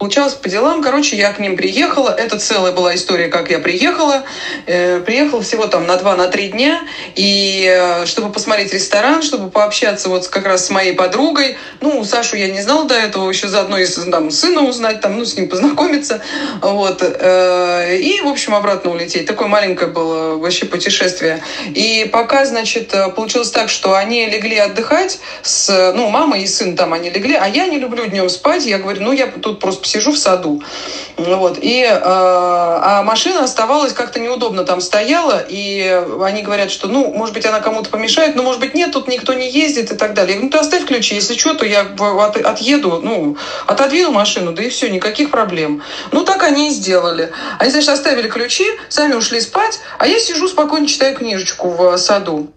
Получалось по делам. Короче, я к ним приехала. Это целая была история, как я приехала. Э, приехала всего там на два, на три дня. И э, чтобы посмотреть ресторан, чтобы пообщаться вот как раз с моей подругой. Ну, Сашу я не знала до этого. Еще заодно и там, сына узнать, там, ну, с ним познакомиться. Вот. Э, и, в общем, обратно улететь. Такое маленькое было вообще путешествие. И пока, значит, получилось так, что они легли отдыхать с, ну, мама и сын там они легли, а я не люблю днем спать. Я говорю, ну, я тут просто сижу в саду. Вот. И, э, а машина оставалась как-то неудобно там стояла, и они говорят, что, ну, может быть, она кому-то помешает, но, может быть, нет, тут никто не ездит и так далее. Я говорю, ну, ты оставь ключи, если что, то я от, отъеду, ну, отодвину машину, да и все, никаких проблем. Ну, так они и сделали. Они, значит, оставили ключи, сами ушли спать, а я сижу спокойно, читаю книжечку в саду.